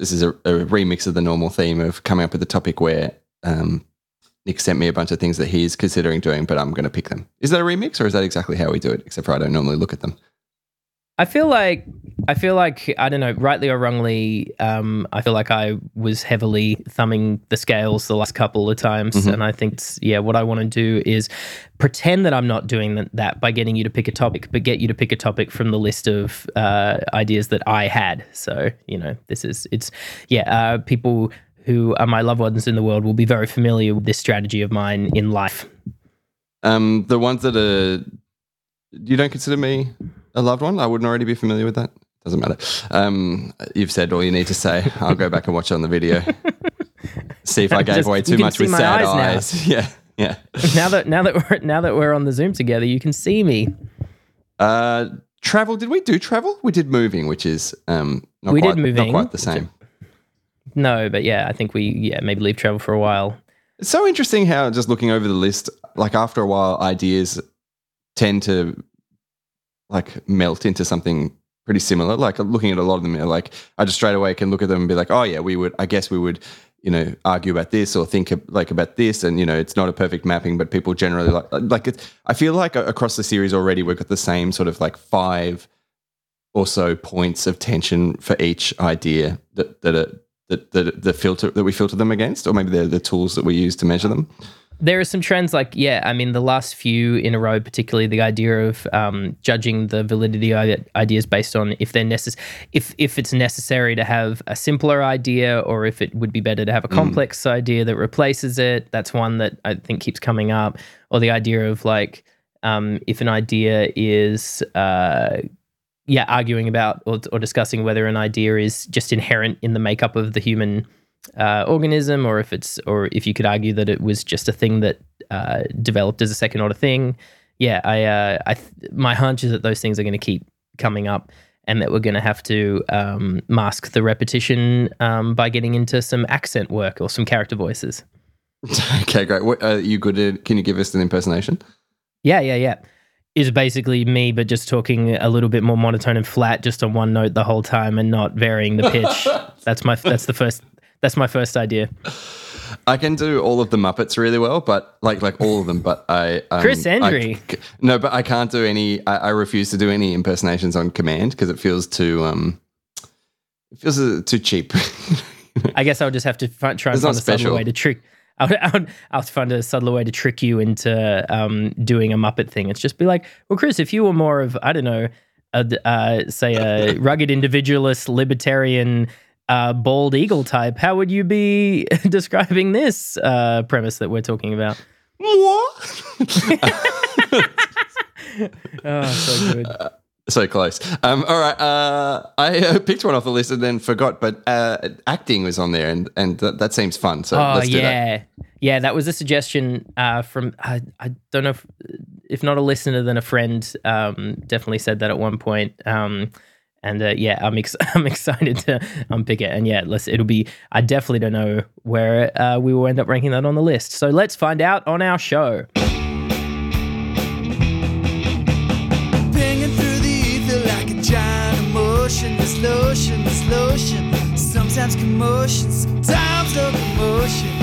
this is a, a remix of the normal theme of coming up with a topic where um, Nick sent me a bunch of things that he's considering doing, but I'm going to pick them. Is that a remix, or is that exactly how we do it? Except for I don't normally look at them. I feel like I feel like I don't know, rightly or wrongly. Um, I feel like I was heavily thumbing the scales the last couple of times, Mm-hmm. and I think yeah, what I want to do is pretend that I'm not doing that, by getting you to pick a topic, but get you to pick a topic from the list of uh, ideas that I had. So you know, this is it's yeah, uh, people who are my loved ones in the world will be very familiar with this strategy of mine in life. Um, the ones that are you don't consider me a loved one. I wouldn't already be familiar with that. Doesn't matter. Um, you've said all you need to say. I'll go back and watch it on the video. See if I gave Just- away too much with sad eyes eyes. Yeah, yeah. now that now that we're now that we're on the Zoom together, you can see me. Uh, travel. Did we do travel? We did moving, which is um, not We did quite, moving. Not quite the same. No, but yeah, I think we yeah maybe leave travel for a while. It's so interesting how just looking over the list, like after a while, ideas tend to like melt into something pretty similar. Like looking at a lot of them, you're like I just straight away can look at them and be like, oh yeah, we would. I guess we would. You know, argue about this or think like about this, and you know, it's not a perfect mapping, but people generally like like. It, I feel like across the series already, we've got the same sort of like five or so points of tension for each idea that that are that that the filter that we filter them against, or maybe they're the tools that we use to measure them. There are some trends like yeah, I mean the last few in a row, particularly the idea of um, judging the validity of ideas based on if they're necess- if if it's necessary to have a simpler idea or if it would be better to have a complex idea that replaces it. That's one that I think keeps coming up. Or the idea of like um, if an idea is uh, yeah, arguing about or, or discussing whether an idea is just inherent in the makeup of the human uh, organism, or if it's, or if you could argue that it was just a thing that uh, developed as a second order thing. Yeah, I, uh, I, th- my hunch is that those things are going to keep coming up, and that we're going to have to um, mask the repetition um, by getting into some accent work or some character voices. okay, great. What, are you good at? Can you give us an impersonation? Yeah, yeah, yeah. Is basically me, but just talking a little bit more monotone and flat, just on one note the whole time, and not varying the pitch. that's my that's the first that's my first idea. I can do all of the Muppets really well, but like like all of them. But I um, Chris I- no, but I can't do any. I, I refuse to do any impersonations on command because it feels too um, it feels uh, too cheap. I guess I would just have to try and It's find a subtle way to trick. I would, I would, I would find a subtle way to trick you into um, doing a Muppet thing. It's just be like, well, Chris, if you were more of, I don't know, a, uh, say a rugged individualist, libertarian, uh, bald eagle type, how would you be describing this uh, premise that we're talking about? what? Oh, so good. so close. Um, all right. Uh, I uh, picked one off the list and then forgot, but uh, acting was on there, and and th- that seems fun. So Oh let's do that. yeah, yeah. That was a suggestion uh, from I, I don't know if, if not a listener then a friend. Um, definitely said that at one point. Um, and uh, yeah, I'm ex- I'm excited to unpick it. And yeah, let's. It'll be. I definitely don't know where uh, we will end up ranking that on the list. So let's find out on our show. Sometimes commotion, sometimes.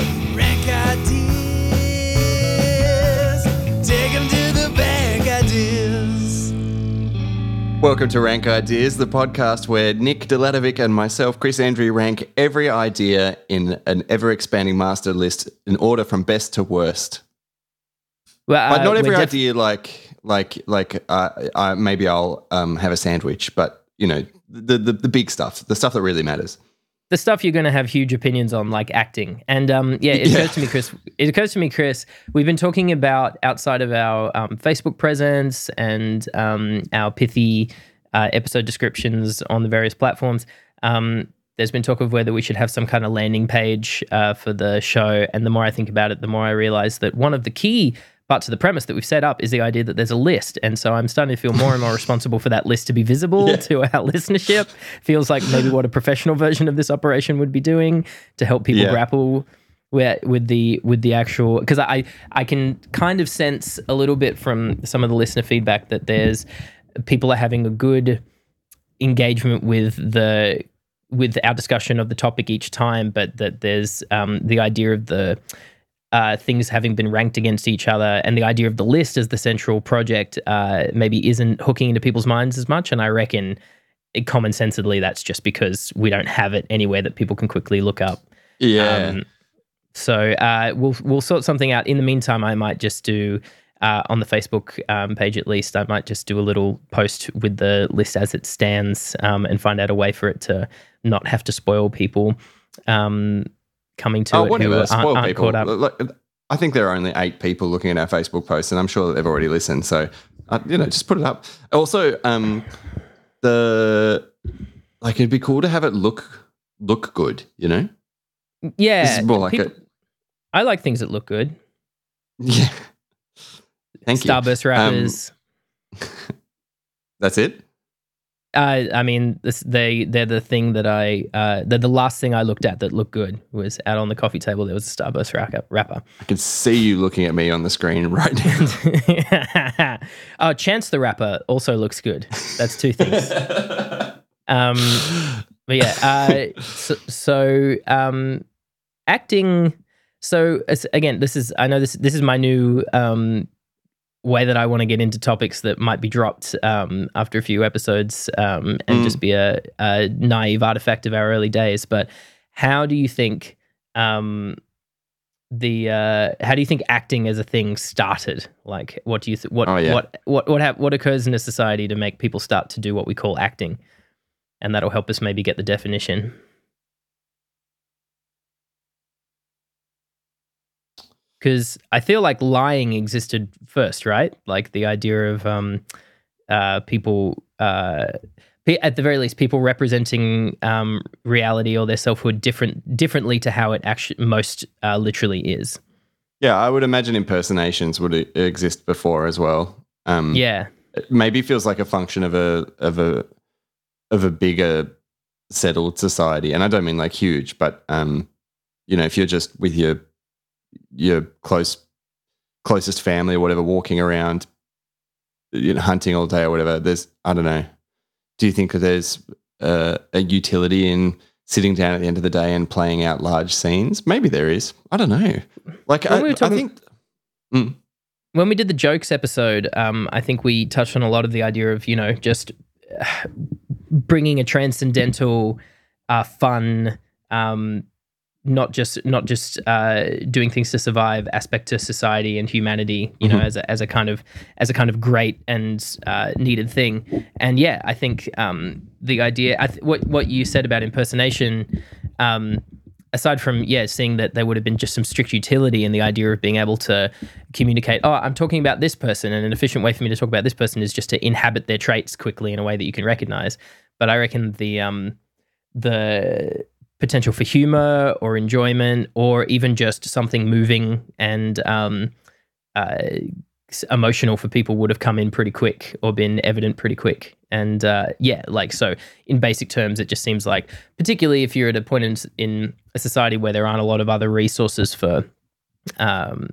Welcome to Rank Ideas, the podcast where Nick Delatovic and myself, Chris Andrew, rank every idea in an ever expanding master list in order from best to worst. Well, But uh, not every def- idea, like like like uh, uh, maybe I'll um, have a sandwich, but you know the, the the big stuff, the stuff that really matters. The stuff you're going to have huge opinions on, like acting. And um, yeah, it Yeah. occurs to me, Chris. It occurs to me, Chris. We've been talking about outside of our um, Facebook presence and um, our pithy uh, episode descriptions on the various platforms. Um, there's been talk of whether we should have some kind of landing page uh, for the show. And the more I think about it, the more I realize that one of the key parts to the premise that we've set up is the idea that there's a list. And so I'm starting to feel more and more responsible for that list to be visible to our listenership. Feels like maybe what a professional version of this operation would be doing to help people Yeah. grapple with, with the with the actual because I I can kind of sense a little bit from some of the listener feedback that there's people are having a good engagement with the with our discussion of the topic each time, but that there's um, the idea of the uh, things having been ranked against each other, and the idea of the list as the central project uh, maybe isn't hooking into people's minds as much. And I reckon, it, common sensibly, that's just because we don't have it anywhere that people can quickly look up. Yeah. Um, so uh, we'll we'll sort something out. In the meantime, I might just do uh, on the Facebook um, page at least. I might just do a little post with the list as it stands um, and find out a way for it to not have to spoil people um, coming to oh, it whatever. who aren't, Spoil aren't people. caught up. Look, I think there are only eight people looking at our Facebook post, and I'm sure that they've already listened. So, uh, you know, just put it up. Also, um, the like it'd be cool to have it look look good. You know, Yeah, this is more like people- I like things that look good. yeah. Thank you. Starburst wrappers. That's it. Uh, I mean, this, they they're the thing that I uh, they're the last thing I looked at that looked good was out on the coffee table. There was a Starburst wrapper. rapper. I can see you looking at me on the screen right now. oh, Chance the rapper also looks good. That's two things. Um, but yeah, uh, so, so um, acting. So again, this is I know this this is my new um, way that I want to get into topics that might be dropped um, after a few episodes um, and Mm. just be a, a naive artifact of our early days. But how do you think um, the uh, how do you think acting as a thing started? Like, what do you th- what Oh, yeah. what what what hap- what occurs in a society to make people start to do what we call acting? And that'll help us maybe get the definition. Because I feel like lying existed first, right? Like the idea of um, uh, people, uh, pe- at the very least, people representing um, reality or their selfhood different differently to how it actually most uh, literally is. yeah, I would imagine impersonations would exist before as well. Um, Yeah, it maybe feels like a function of a of a of a bigger settled society and i don't mean like huge but um you know if you're just with your your close closest family or whatever walking around you know hunting all day or whatever there's i don't know. Do you think that there's uh, a utility in sitting down at the end of the day and playing out large scenes? Maybe there is. I don't know. Like I, we were I talking- think when we did the jokes episode, um, I think we touched on a lot of the idea of you know just uh, bringing a transcendental, uh, fun, um, not just not just uh, doing things to survive aspect to society and humanity. You know, Mhm. as a as a kind of as a kind of great and uh, needed thing. And yeah, I think um, the idea, I th- what what you said about impersonation. Um, aside from yeah seeing that there would have been just some strict utility in the idea of being able to communicate oh i'm talking about this person and an efficient way for me to talk about this person is just to inhabit their traits quickly in a way that you can recognize but i reckon the um the potential for humor or enjoyment or even just something moving and um uh emotional for people would have come in pretty quick or been evident pretty quick. And uh yeah like so in basic terms it just seems like particularly if you're at a point in, in a society where there aren't a lot of other resources for um,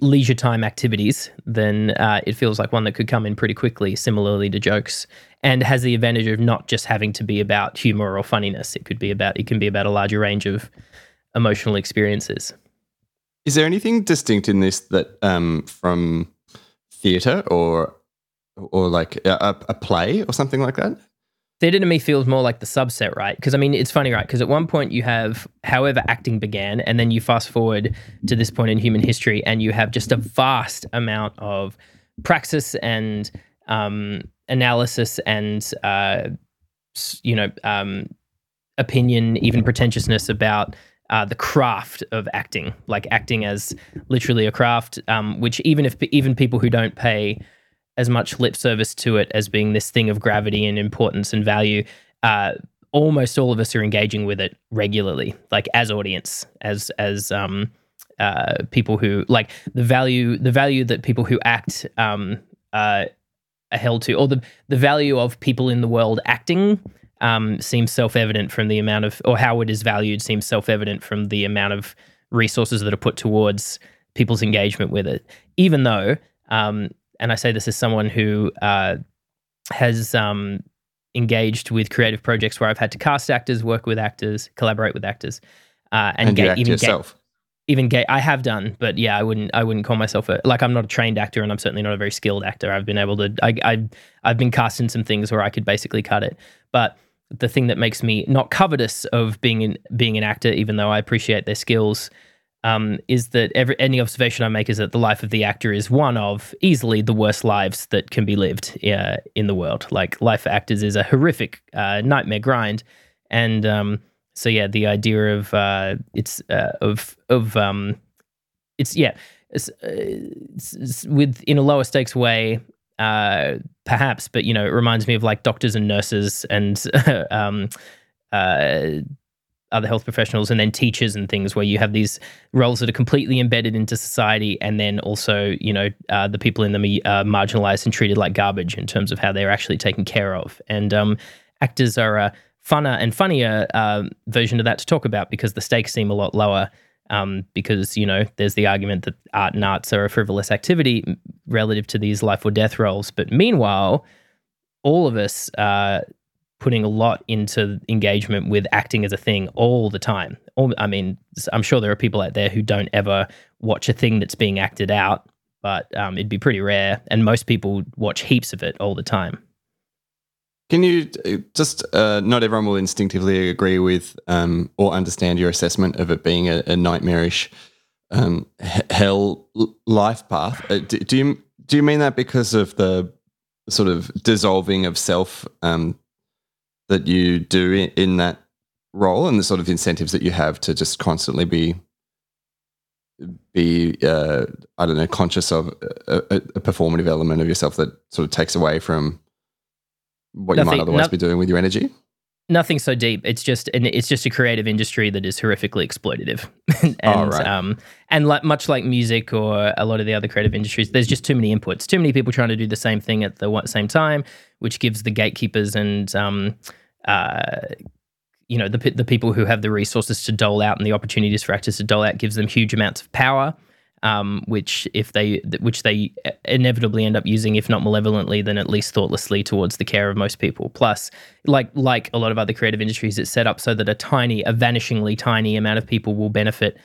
leisure time activities, then uh, it feels like one that could come in pretty quickly, similarly to jokes, and has the advantage of not just having to be about humor or funniness. It could be about it can be about a larger range of emotional experiences. Is there anything distinct in this that um, from theatre or or like a, a play or something like that? Theatre to me feels more like the subset, right? Because I mean, it's funny, right? Because at one point you have however acting began, and then you fast forward to this point in human history, and you have just a vast amount of praxis and um, analysis and uh, you know um, opinion, even pretentiousness about uh, the craft of acting, like acting as literally a craft, um, which even if even people who don't pay as much lip service to it as being this thing of gravity and importance and value, uh, almost all of us are engaging with it regularly, like as audience, as as um, uh, people who like the value the value that people who act um, uh, are held to, or the the value of people in the world acting um, seems self evident from the amount of, or how it is valued seems self evident from the amount of resources that are put towards people's engagement with it. Even though, um, and I say this as someone who uh, has um, engaged with creative projects where I've had to cast actors, work with actors, collaborate with actors, uh, and, And, you act ga- yourself. Even gay I have done, but yeah, I wouldn't I wouldn't call myself a like I'm not a trained actor and I'm certainly not a very skilled actor. I've been able to I I I've been cast in some things where I could basically cut it. But the thing that makes me not covetous of being in, being an actor, even though I appreciate their skills, um, is that every any observation I make is that the life of the actor is one of easily the worst lives that can be lived uh, in the world. Like life for actors is a horrific uh, nightmare grind, and um, so yeah, the idea of uh, it's uh, of of um, it's yeah, it's, uh, it's, it's with in a lower stakes way, uh, perhaps, but you know, it reminds me of like doctors and nurses and um, uh, other health professionals, and then teachers and things, where you have these roles that are completely embedded into society, and then also you know the people in them are marginalized and treated like garbage in terms of how they're actually taken care of, and um, actors are funner and funnier uh, version of that to talk about because the stakes seem a lot lower. Um, because you know, there's the argument that art and arts are a frivolous activity relative to these life or death roles. But meanwhile, all of us are putting a lot into engagement with acting as a thing all the time. All, I mean, I'm sure there are people out there who don't ever watch a thing that's being acted out, but um, it'd be pretty rare. And most people watch heaps of it all the time. Can you just, uh, not everyone will instinctively agree with um, or understand your assessment of it being a, a nightmarish um, hell life path. Uh, do, do you do you mean that because of the sort of dissolving of self um, that you do in, in that role and the sort of incentives that you have to just constantly be be uh, I don't know conscious of a, a performative element of yourself that sort of takes away from what you might otherwise no- be doing with your energy. Nothing so deep. It's just and it's just a creative industry that is horrifically exploitative, and Oh, right. um, and like much like music or a lot of the other creative industries, there's just too many inputs, too many people trying to do the same thing at the same time, which gives the gatekeepers and um, uh, you know the the people who have the resources to dole out and the opportunities for actors to dole out gives them huge amounts of power. Um, which if they which they inevitably end up using, if not malevolently, then at least thoughtlessly towards the care of most people. Plus, like like a lot of other creative industries, it's set up so that a tiny, a vanishingly tiny amount of people will benefit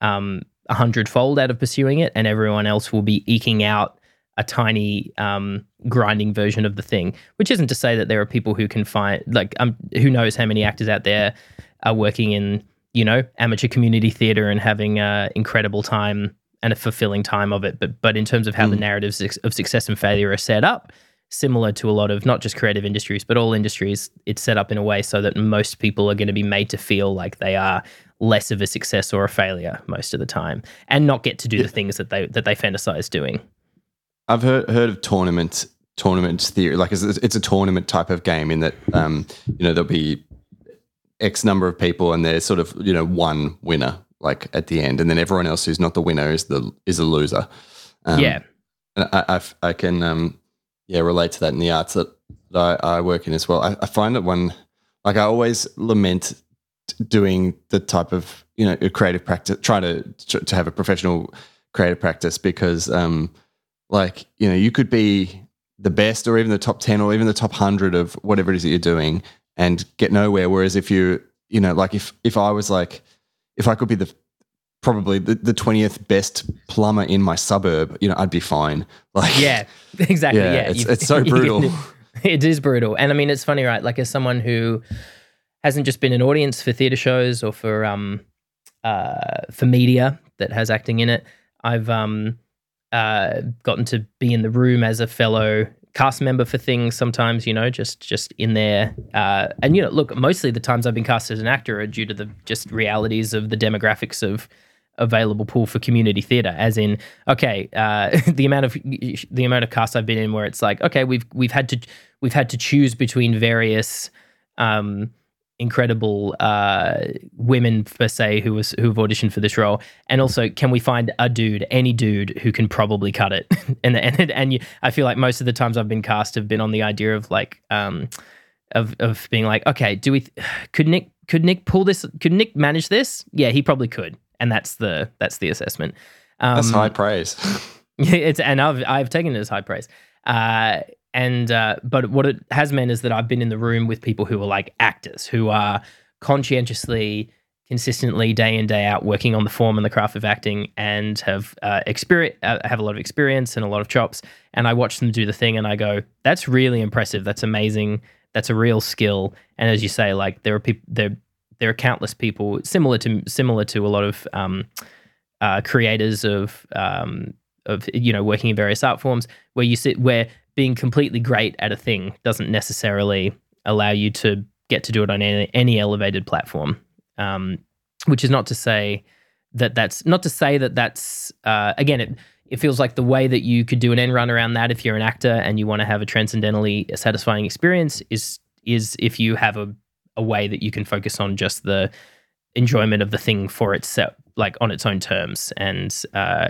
um, a hundredfold out of pursuing it, and everyone else will be eking out a tiny um, grinding version of the thing. Which isn't to say that there are people who can find like um, who knows how many actors out there are working in you know amateur community theater and having an incredible time and a fulfilling time of it. But but in terms of how the Mm. narratives of- of success and failure are set up, similar to a lot of not just creative industries, but all industries, it's set up in a way so that most people are going to be made to feel like they are less of a success or a failure most of the time, and not get to do Yeah. the things that they that they fantasize doing. I've heard heard of tournament tournament theory. Like it's, it's a tournament type of game in that um, you know there'll be X number of people and there's sort of you know one winner like at the end, and then everyone else who's not the winner is the is a loser. Um, yeah, and I, I I can um, yeah relate to that in the arts that, that I, I work in as well. I, I find that one like I always lament doing the type of you know a creative practice, trying to to to have a professional creative practice because um like you know you could be the best or even the top 10 or even the top 100 of whatever it is that you're doing and get nowhere whereas if you you know like if if I was like if I could be the probably the, the 20th best plumber in my suburb you know I'd be fine like yeah, exactly. Yeah, Yeah, it's- it's so can- brutal. it is brutal, and I mean it's funny, right? Like as someone who hasn't just been an audience for theater shows or for um uh for media that has acting in it, I've um uh gotten to be in the room as a fellow cast member for things sometimes you know just just in there. Uh and you know look mostly the times i've been cast as an actor are due to the just realities of the demographics of available pool for community theater as in okay uh the amount of the amount of casts i've been in where it's like okay we've we've had to we've had to choose between various um incredible uh women per se who was who've auditioned for this role. And also can we find a dude any dude who can probably cut it? And and and you, i feel like most of the times i've been cast have been on the idea of like um of of being like okay do we could nick could nick pull this could nick manage this? Yeah he probably could. And that's the that's the assessment. Um that's high praise. it's and I've I've taken it as high praise. Uh, and uh, but what it has meant is that I've been in the room with people who are like actors who are conscientiously, consistently, day in day out working on the form and the craft of acting, and have uh, experience uh, have a lot of experience and a lot of chops. And I watch them do the thing, and I go, "That's really impressive. That's amazing. That's a real skill." And as you say, like there are people there there are countless people similar to similar to a lot of um, uh, creators of um, of you know working in various art forms where you sit where being completely great at a thing doesn't necessarily allow you to get to do it on any, any elevated platform. Um, which is not to say that that's not to say that that's uh, again it it feels like the way that you could do an end run around that if you're an actor and you want to have a transcendentally satisfying experience is is if you have a, a way that you can focus on just the enjoyment of the thing for itself like on its own terms and uh,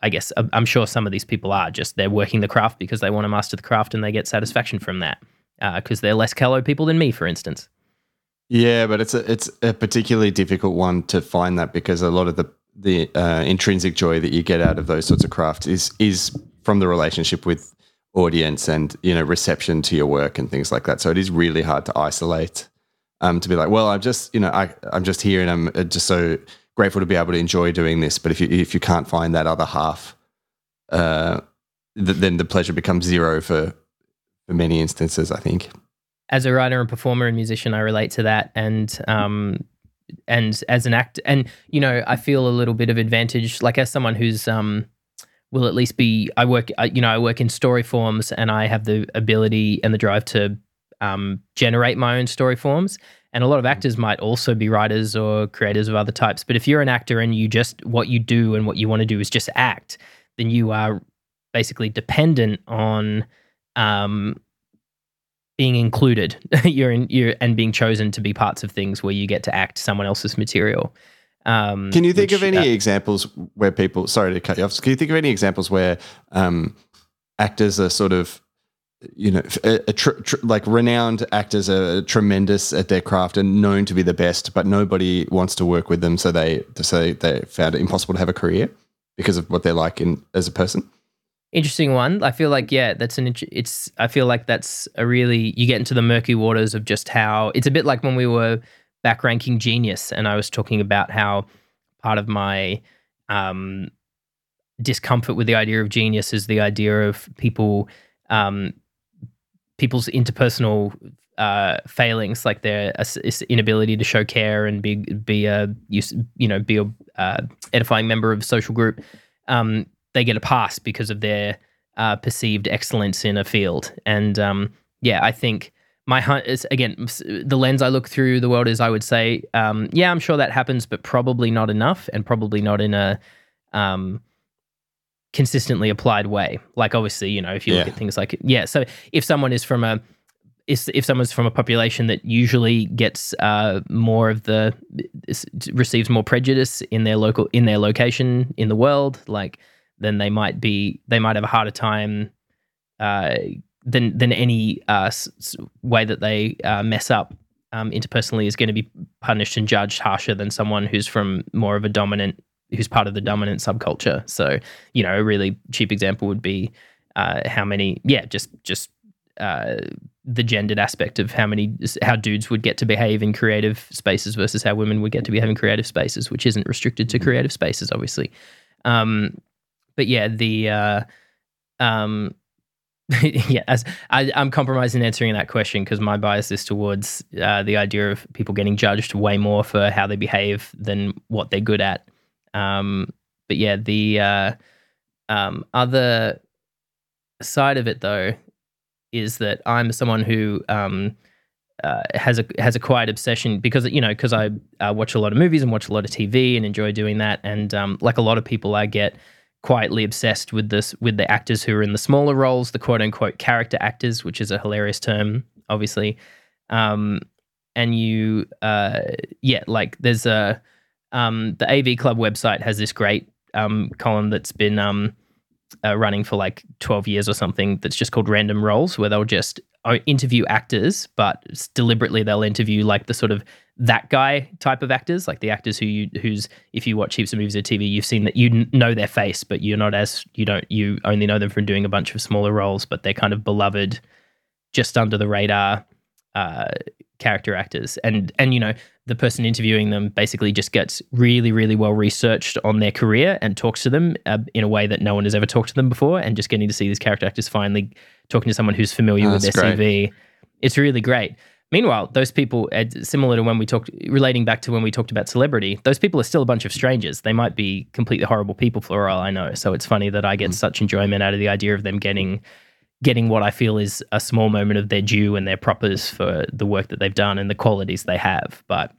I guess I'm sure some of these people are just they're working the craft because they want to master the craft and they get satisfaction from that because uh, they're less callow people than me, for instance. Yeah, but it's a it's a particularly difficult one to find that because a lot of the the uh, intrinsic joy that you get out of those sorts of crafts is is from the relationship with audience and you know reception to your work and things like that. So it is really hard to isolate. Um, to be like, well, I'm just you know I I'm just here and I'm uh, just so grateful to be able to enjoy doing this. But if you if you can't find that other half, uh, th- then the pleasure becomes zero for for many instances. I think. As a writer and performer and musician, I relate to that, and um, and as an actor, and you know, I feel a little bit of advantage, like as someone who's um, will at least be. I work, you know, I work in story forms, and I have the ability and the drive to um, generate my own story forms. And a lot of actors might also be writers or creators of other types. But if you're an actor and you just, what you do and what you want to do is just act, then you are basically dependent on um, being included. you're in, you're, and being chosen to be parts of things where you get to act someone else's material. Um, Can you think which, of any uh, examples where people, sorry to cut you off, can you think of any examples where um, actors are sort of you know, a, a tr- tr- like renowned actors are tremendous at their craft and known to be the best, but nobody wants to work with them, so they so they found it impossible to have a career because of what they're like in as a person. Interesting one. I feel like yeah, that's an it's. I feel like that's a really you get into the murky waters of just how it's a bit like when we were back ranking genius, and I was talking about how part of my um, discomfort with the idea of genius is the idea of people um, people's interpersonal uh, failings, like their inability to show care and be be a you know be a uh, edifying member of a social group, um, they get a pass because of their uh, perceived excellence in a field. And um, yeah, I think my hunt is again the lens I look through the world is I would say um, yeah I'm sure that happens, but probably not enough, and probably not in a um, consistently applied way. Like obviously, you know, if you yeah. look at things like yeah, so if someone is from a if, if someone's from a population that usually gets uh, more of the receives more prejudice in their local in their location in the world, like then they might be they might have a harder time uh, than than any uh, way that they uh, mess up um, interpersonally is going to be punished and judged harsher than someone who's from more of a dominant who's part of the dominant subculture. So, you know, a really cheap example would be uh, how many, yeah, just just uh, the gendered aspect of how many how dudes would get to behave in creative spaces versus how women would get to behave in creative spaces, which isn't restricted to creative spaces, obviously. Um, but yeah, the uh, um, yeah, as I, am compromising answering that question because my bias is towards uh, the idea of people getting judged way more for how they behave than what they're good at. Um, but yeah, the uh, um, other side of it though is that I'm someone who um, uh, has a has a quiet obsession because you know because I uh, watch a lot of movies and watch a lot of TV and enjoy doing that. And um, like a lot of people I get quietly obsessed with this with the actors who are in the smaller roles the quote unquote character actors which is a hilarious term obviously. Um, and you uh, yeah like there's a um, the AV Club website has this great um, column that's been um, uh, running for like 12 years or something that's just called Random Roles, where they'll just uh, interview actors, but deliberately they'll interview like the sort of that guy type of actors, like the actors who you who's if you watch heaps of movies or TV, you've seen that you know their face, but you're not as you don't you only know them from doing a bunch of smaller roles, but they're kind of beloved, just under the radar uh, character actors, and and you know the person interviewing them basically just gets really really well researched on their career and talks to them uh, in a way that no one has ever talked to them before, and just getting to see these character actors finally talking to someone who's familiar Oh, with their great. CV, it's really great. Meanwhile, those people, uh, similar to when we talked, relating back to when we talked about celebrity, those people are still a bunch of strangers. They might be completely horrible people for all I know. So it's funny that I get such enjoyment out of the idea of them getting getting what I feel is a small moment of their due and their propers for the work that they've done and the qualities they have. But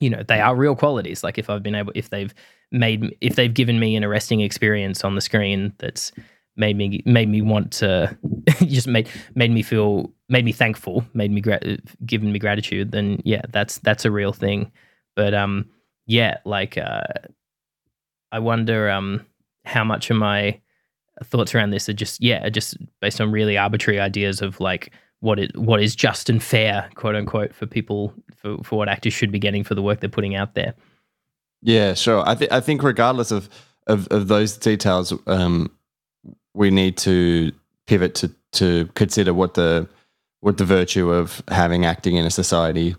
you know, they are real qualities. Like if I've been able, if they've made, if they've given me an arresting experience on the screen that's made me made me want to just made made me feel made me thankful made me gra- given me gratitude then yeah that's that's a real thing but um yeah like uh i wonder um how much of my thoughts around this are just yeah just based on really arbitrary ideas of like what it what is just and fair quote unquote for people for, for what actors should be getting for the work they're putting out there Yeah, sure. I think I think regardless of of, of those details, um, we need to pivot to to consider what the what the virtue of having acting in a society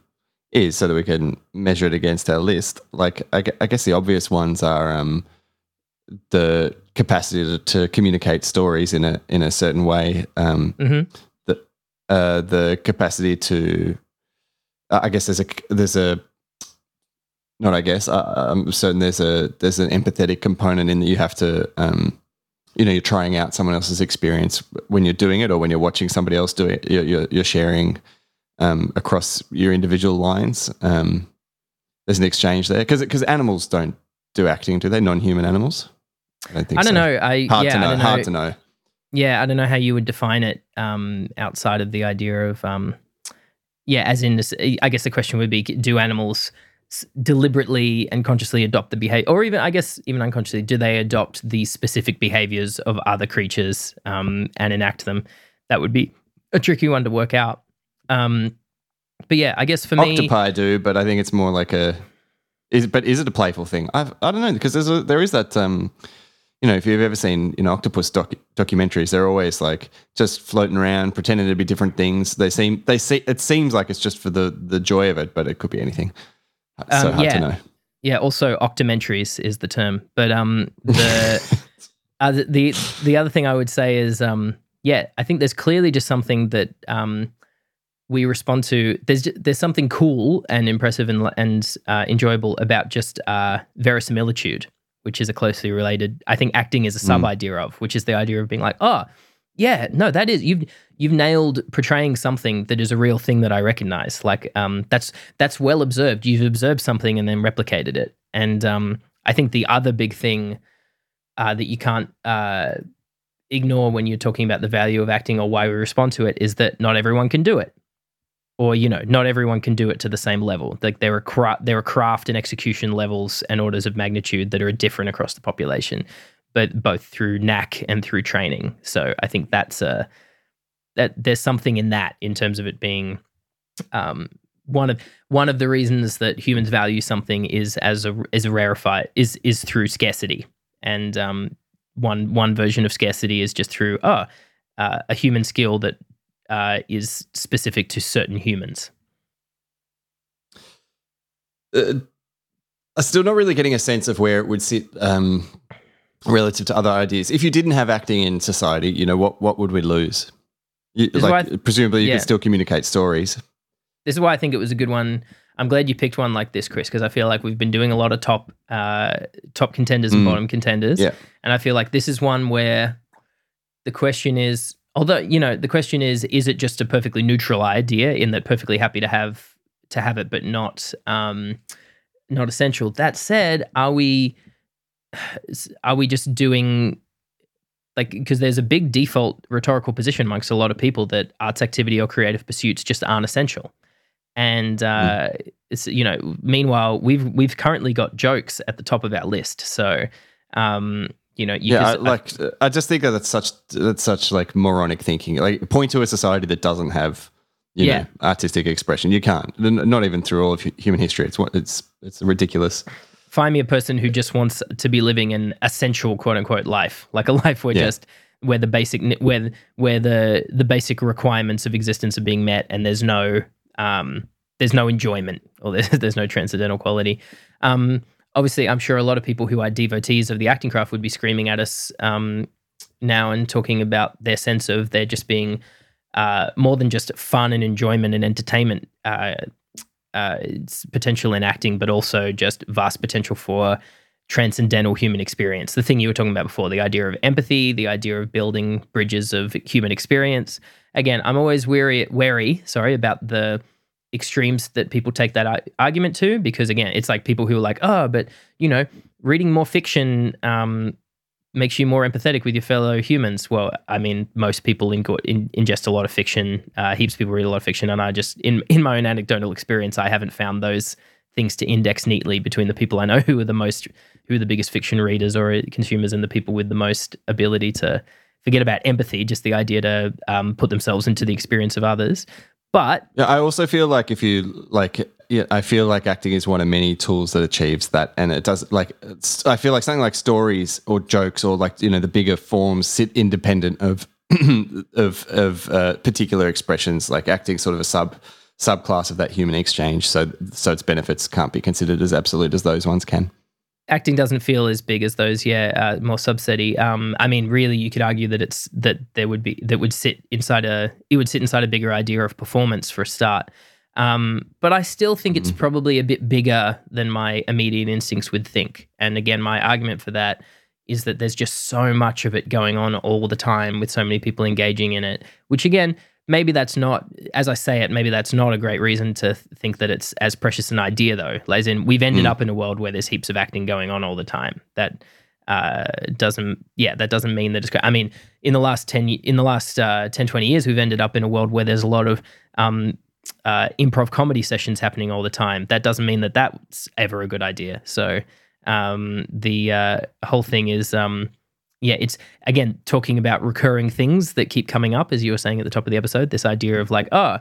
is, so that we can measure it against our list. Like, I, I guess the obvious ones are um, the capacity to, to communicate stories in a in a certain way. Um, Mhm. the uh, the capacity to, I guess there's a there's a not I guess I, I'm certain there's a there's an empathetic component in that you have to um, you know you're trying out someone else's experience when you're doing it or when you're watching somebody else do it you're, you're, you're sharing um, across your individual lines um, there's an exchange there because because animals don't do acting do they non-human animals I don't think i don't so. know i hard yeah to know hard to know Yeah, I don't know how you would define it um, outside of the idea of, um, yeah, as in, this, I guess the question would be do animals s- deliberately and consciously adopt the behavior, or even, I guess, even unconsciously, do they adopt the specific behaviors of other creatures um, and enact them? That would be a tricky one to work out. Um, but yeah, I guess for me, octopi do but I think it's more like a is but is it a playful thing I've, I don't know because there's a there is that um you know if you've ever seen you know octopus doc- documentaries they're always like just floating around pretending to be different things they seem they see it seems like it's just for the the joy of it but it could be anything so Um, hard yeah. to know Yeah, also octomentaries is the term. But um the uh, the, the the other thing I would say is um yeah, I think there's clearly just something that um we respond to there's there's something cool and impressive and and uh, enjoyable about just uh verisimilitude, which is a closely related I think acting is a sub idea of, which is the idea of being like, "Oh, yeah, no, that is you've you've nailed portraying something that is a real thing that I recognize. Like um, that's that's well observed. You've observed something and then replicated it. And um, I think the other big thing uh, that you can't uh, ignore when you're talking about the value of acting or why we respond to it is that not everyone can do it, or you know, not everyone can do it to the same level. Like there are cra- there are craft and execution levels and orders of magnitude that are different across the population but both through knack and through training. So I think that's a that there's something in that in terms of it being um, one of one of the reasons that humans value something is as a is a rarefied is is through scarcity, and um, one one version of scarcity is just through oh uh, a human skill that uh, is specific to certain humans. uh, I'm still not really getting a sense of where it would sit um, relative to other ideas. If you didn't have acting in society, you know what what would we lose? You, This is why I like, presumably, you yeah. could still communicate stories. this is why I think it was a good one. I'm glad you picked one like this, Chris, because I feel like we've been doing a lot of top uh, top contenders and Mm. bottom contenders. Yeah. And I feel like this is one where the question is, although you know, the question is, is it just a perfectly neutral idea in that perfectly happy to have to have it, but not um, not essential. That said, are we are we just doing like because there's a big default rhetorical position amongst a lot of people that arts activity or creative pursuits just aren't essential. And uh, it's you know meanwhile we've we've currently got jokes at the top of our list. So um you know you yeah, I, like I just think that that's such that's such like moronic thinking. Like point to a society that doesn't have you Yeah. know, artistic expression. You can't. Not even through all of human history. It's what it's it's ridiculous. find me a person who just wants to be living an essential quote unquote life, like a life where Yeah. just where the basic where where the the basic requirements of existence are being met, and there's no um there's no enjoyment or there's, there's no transcendental quality. Um, obviously, I'm sure a lot of people who are devotees of the acting craft would be screaming at us um, now and talking about their sense of there just being uh, more than just fun and enjoyment and entertainment. Uh, uh, it's potential in acting, but also just vast potential for transcendental human experience. The thing you were talking about before, the idea of empathy, the idea of building bridges of human experience. Again, I'm always wary, wary, sorry, about the extremes that people take that argument to, because again, it's like people who are like, oh, but you know, reading more fiction um, makes you more empathetic with your fellow humans. Well, I mean, most people in, in, ingest a lot of fiction. Uh, heaps of people read a lot of fiction, and I just, in in my own anecdotal experience, I haven't found those things to index neatly between the people I know who are the most, who are the biggest fiction readers or consumers, and the people with the most ability to forget about empathy, just the idea to um, put themselves into the experience of others. But Yeah, I also feel like if you like, yeah, I feel like acting is one of many tools that achieves that, and it does like. I feel like something like stories or jokes or like you know the bigger forms sit independent of of of uh, particular expressions. Like acting, sort of a sub subclass of that human exchange. So so its benefits can't be considered as absolute as those ones can. Acting doesn't feel as big as those yeah uh, more subsety um i mean really you could argue that it's that there would be that would sit inside a it would sit inside a bigger idea of performance for a start. Um but i still think it's probably a bit bigger than my immediate instincts would think. And again my argument for that is that there's just so much of it going on all the time with so many people engaging in it which again maybe that's not as i say it maybe that's not a great reason to think that it's as precious an idea though. As in we've ended Mm. up in a world where there's heaps of acting going on all the time. That uh, doesn't yeah that doesn't mean that it's i mean in the last 10 ye- in the last uh, 10 20 years we've ended up in a world where there's a lot of um, uh, improv comedy sessions happening all the time. That doesn't mean that that's ever a good idea. So um, the uh, whole thing is um, yeah, it's again talking about recurring things that keep coming up, as you were saying at the top of the episode. This idea of like, oh,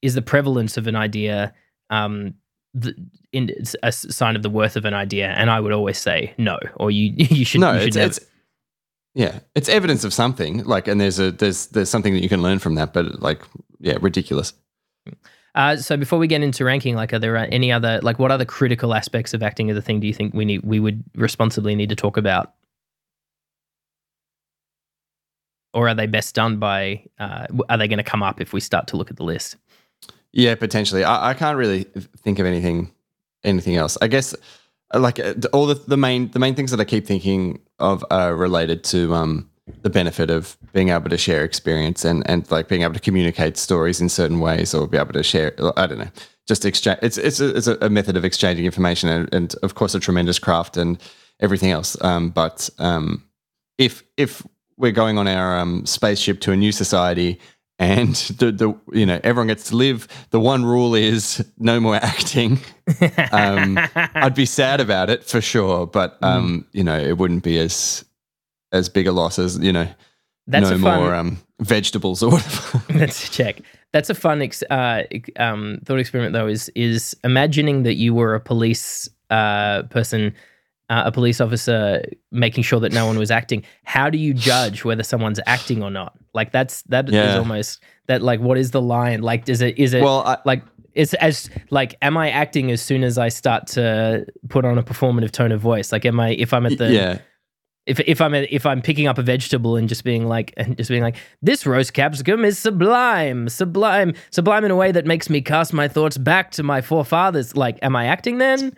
is the prevalence of an idea um, the, in, it's a sign of the worth of an idea? And I would always say no, or you you should no, you should it's, never. it's yeah, it's evidence of something. Like, and there's a there's there's something that you can learn from that. But like, yeah, ridiculous. Uh, so before we get into ranking, like, are there any other like what other critical aspects of acting as a thing do you think we need we would responsibly need to talk about? Or are they best done by? Uh, are they going to come up if we start to look at the list? Yeah, potentially. I, I can't really think of anything anything else. I guess uh, like uh, all the, the main the main things that I keep thinking of are related to um, the benefit of being able to share experience and and like being able to communicate stories in certain ways or be able to share. I don't know. Just exchange. It's it's a, it's a method of exchanging information and, and of course a tremendous craft and everything else. Um, but um, if if we're going on our um, spaceship to a new society and the, the you know everyone gets to live the one rule is no more acting um, i'd be sad about it for sure but um, you know it wouldn't be as as big a loss as you know That's no a fun. more um, vegetables or whatever Let's check. That's a fun ex- uh, um, thought experiment, though. Is is imagining that you were a police uh, person, uh, a police officer, making sure that no one was acting. How do you judge whether someone's acting or not? Like that's that is Yeah. almost that. Like, what is the line? Like, is it is it well I, like it's as like am I acting as soon as I start to put on a performative tone of voice? Like, am I if I'm at the yeah if if I'm if I'm picking up a vegetable and just being like and just being like this roast capsicum is sublime, sublime, sublime in a way that makes me cast my thoughts back to my forefathers. Like, am I acting then?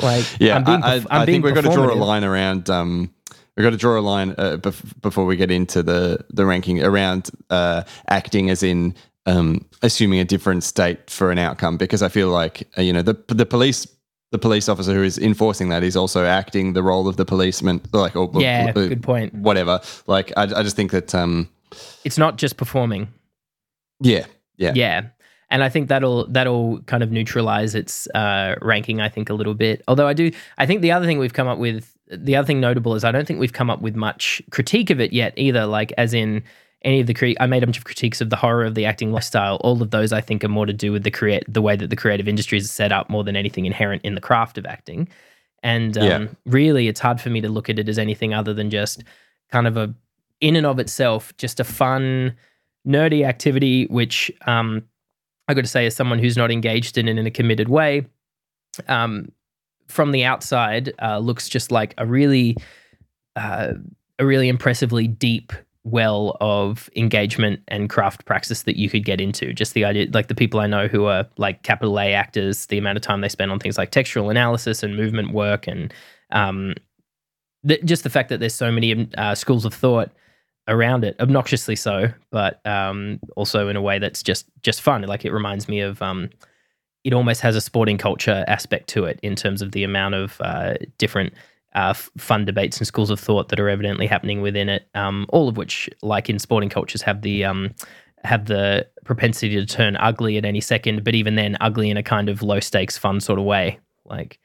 Like, Yeah, I'm being, I, I, I'm I think we've got to draw a line around. Um, we've got to draw a line uh, bef- before we get into the the ranking around uh, acting, as in um, assuming a different state for an outcome. Because I feel like uh, you know the the police. The police officer who is enforcing that is also acting the role of the policeman, like or Yeah, uh, good point. Whatever. Like I, I just think that, um, It's not just performing. yeah, yeah, Yeah. And I think that'll that'll kind of neutralize its uh, ranking. I think a little bit. Although I do, I think the other thing we've come up with, the other thing notable is I don't think we've come up with much critique of it yet either. Like as in, any of the cre- I made a bunch of critiques of the horror of the acting lifestyle. All of those I think are more to do with the create the way that the creative industry is set up more than anything inherent in the craft of acting. And um, Yeah. really, it's hard for me to look at it as anything other than just kind of a in and of itself just a fun nerdy activity which um i got to say as someone who's not engaged in it in a committed way um from the outside uh, looks just like a really uh, a really impressively deep well of engagement and craft practice that you could get into. Just the idea like the people i know who are like capital a actors the amount of time they spend on things like textual analysis and movement work and um, just the fact that there's so many uh, schools of thought around it, obnoxiously so, but um, also in a way that's just just fun. Like it reminds me of um, it almost has a sporting culture aspect to it in terms of the amount of uh, different uh, f- fun debates and schools of thought that are evidently happening within it. Um, all of which, like in sporting cultures, have the um, have the propensity to turn ugly at any second, but even then, ugly in a kind of low stakes, fun sort of way. Like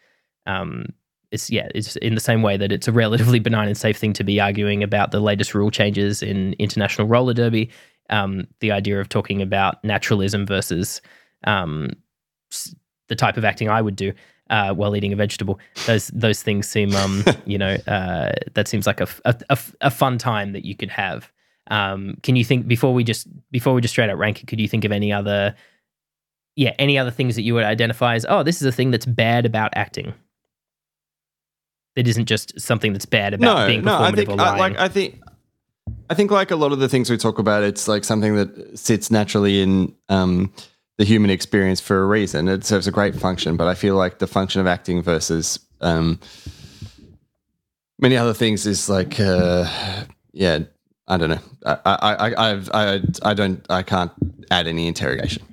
um, it's yeah, it's in the same way that it's a relatively benign and safe thing to be arguing about the latest rule changes in international roller derby. Um, the idea of talking about naturalism versus um, the type of acting I would do uh, while eating a vegetable. Those those things seem, um, you know, uh, that seems like a a fun time that you could have. Um, can you think before we just before we just straight out rank it? Could you think of any other, yeah, any other things that you would identify as? Oh, this is a thing that's bad about acting. That isn't just something that's bad about no, being no. I performative think or I, lying. like I think I think like a lot of the things we talk about, it's like something that sits naturally in um, the human experience for a reason. It serves a great function, but I feel like the function of acting versus um, many other things is like, uh, yeah, I don't know. I, I, I, I've, I, I don't, I can't add any interrogation.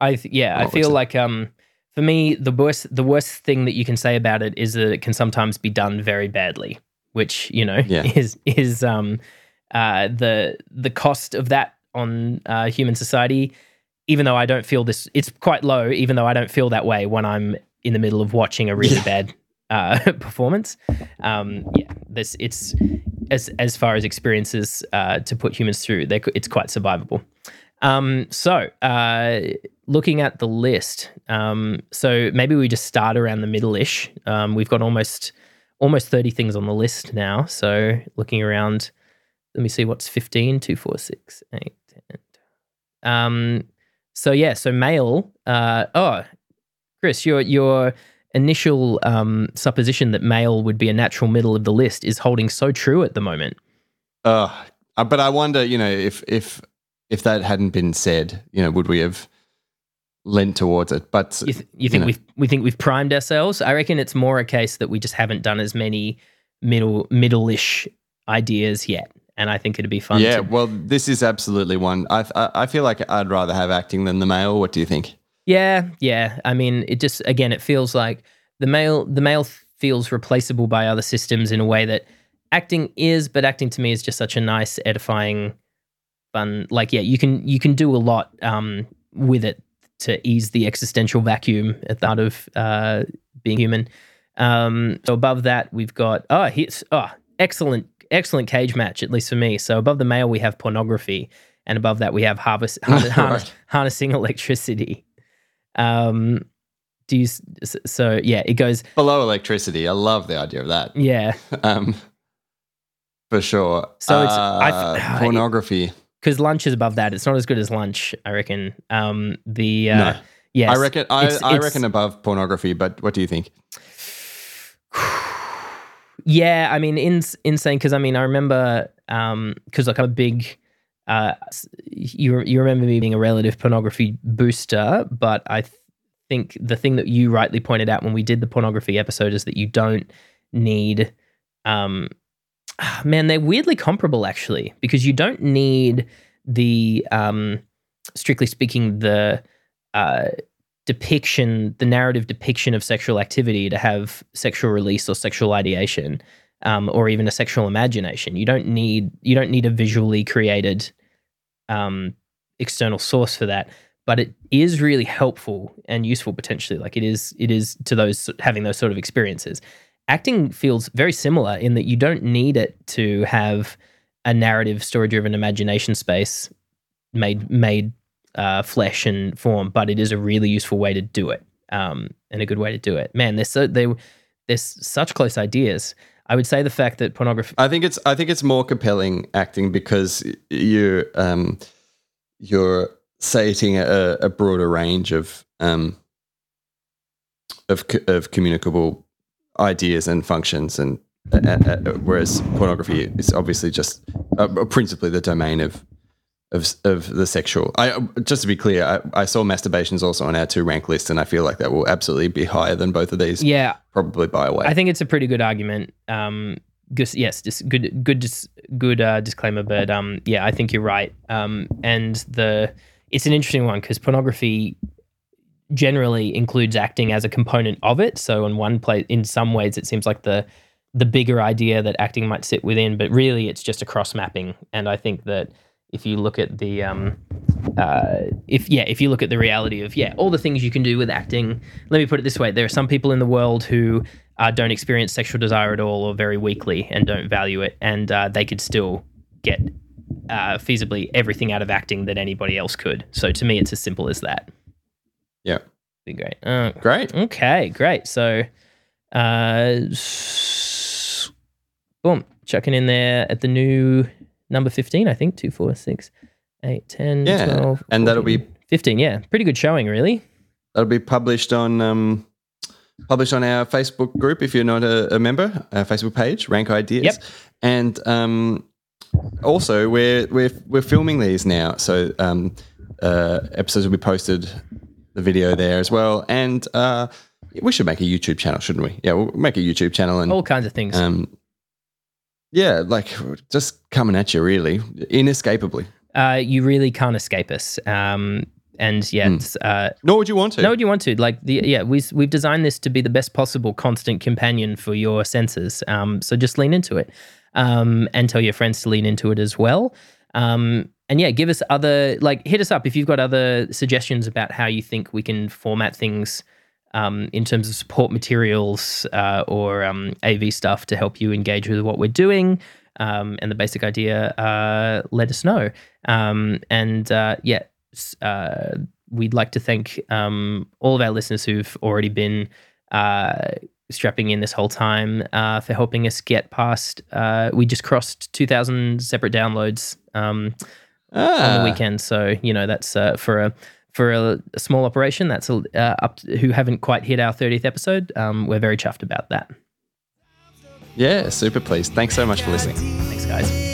I th- yeah, I feel like um for me the worst the worst thing that you can say about it is that it can sometimes be done very badly, which you know Yeah. is is um uh the the cost of that on uh, human society. Even though I don't feel this, it's quite low. Even though I don't feel that way when I'm in the middle of watching a really Yeah. bad uh, performance. Um, yeah, this it's as as far as experiences uh, to put humans through, they, it's quite survivable. Um, so, uh, looking at the list, um, so maybe we just start around the middle-ish. Um, we've got almost almost 30 things on the list now. So, looking around, let me see what's 15, 2, 4, 6, 8, 10. Um, so, yeah, so mail. Uh, oh, Chris, your, your initial um, supposition that mail would be a natural middle of the list is holding so true at the moment. Uh, but I wonder, you know, if if if that hadn't been said, you know, would we have lent towards it? But You, th- you think we've we think we've primed ourselves? I reckon it's more a case that we just haven't done as many middle middle-ish ideas yet, and I think it'd be fun. yeah, to, well, this is absolutely one. I, I I feel like I'd rather have acting than the mail. What do you think? yeah, yeah. I mean, it just again, it feels like the mail the mail feels replaceable by other systems in a way that acting is, but acting to me is just such a nice, edifying, fun. Like, yeah, you can you can do a lot um, with it to ease the existential vacuum at the heart of uh, being human. Um, so above that, we've got oh, here's oh, excellent, excellent cage match at least for me. So above the mail, we have pornography, and above that, we have harvest, harness, Right. harnessing electricity. Um, do you? So yeah, it goes. Below electricity. I love the idea of that. Yeah, Um, for sure. So it's- uh, I- pornography. Because lunch is above that. It's not as good as lunch, I reckon. Um, the uh, no, yes, I reckon. I, it's- I it's- reckon above pornography. But what do you think? Yeah, I mean, in, insane because I mean, I remember because like I'm a big. Uh, you you remember me being a relative pornography booster, but I th- think the thing that you rightly pointed out when we did the pornography episode is that you don't need. Um, man, they're weirdly comparable actually because you don't need the um, strictly speaking the uh, depiction, the narrative depiction of sexual activity to have sexual release or sexual ideation, um, or even a sexual imagination. You don't need you don't need a visually created um, external source for that. But it is really helpful and useful potentially. Like it is it is to those having those sort of experiences. Acting feels very similar in that you don't need it to have a narrative story driven imagination space made made uh, flesh and form, but it is a really useful way to do it um, and a good way to do it. Man, there's so they there's such close ideas. I would say the fact that pornography. I think it's I think it's more compelling acting because you um you're stating a, a broader range of um of of communicable ideas and functions and uh, uh, uh, whereas pornography is obviously just uh, principally the domain of of of the sexual. I just to be clear, I, I saw masturbations also on our two rank list, and I feel like that will absolutely be higher than both of these. Yeah, probably by a way. I think it's a pretty good argument. Um, gus- yes, just good, good, dis- good uh, disclaimer, but um, yeah, I think you're right. Um, and the it's an interesting one because pornography generally includes acting as a component of it. So in one place, in some ways, it seems like the the bigger idea that acting might sit within, but really it's just a cross mapping. And I think that if you look at the um, uh, if yeah, if you look at the reality of yeah, all the things you can do with acting. Let me put it this way: there are some people in the world who uh, don't experience sexual desire at all, or very weakly, and don't value it, and uh, they could still get uh, feasibly everything out of acting that anybody else could. So to me, it's as simple as that. Yeah, be great. Uh, great. Okay, great. So, uh, boom, chucking in there at the new number 15, I think, 2, 4, 6, 8, 10, Yeah, 12, and that'll be 15. Yeah, pretty good showing, really. That'll be published on um, published on our Facebook group if you're not a, a member, our Facebook page, Rank Ideas. Yep. And um, also, we're we're we're filming these now, so um, uh, episodes will be posted, the video there as well, and uh, we should make a YouTube channel, shouldn't we? Yeah, we'll make a YouTube channel and All kinds of things. um, yeah, like just coming at you, really, inescapably. uh, you really can't escape us. Um, and yeah, it's, uh, Nor would you want to. No, do you want to? Like the yeah, we we've designed this to be the best possible constant companion for your senses. Um, so just lean into it, um, and tell your friends to lean into it as well. Um, and yeah, give us other like hit us up if you've got other suggestions about how you think we can format things. Um, in terms of support materials uh, or um, AV stuff to help you engage with what we're doing um, and the basic idea, uh, let us know. Um, and uh, yeah, uh, we'd like to thank um, all of our listeners who've already been uh, strapping in this whole time uh, for helping us get past. Uh, we just crossed 2,000 separate downloads um, on Ah. the weekend, so you know that's uh, for a for a, a small operation. That's a, uh, up to, who haven't quite hit our 30th episode. Um, we're very chuffed about that. Yeah, super pleased. Thanks so much for listening. Thanks, guys. Take 'em to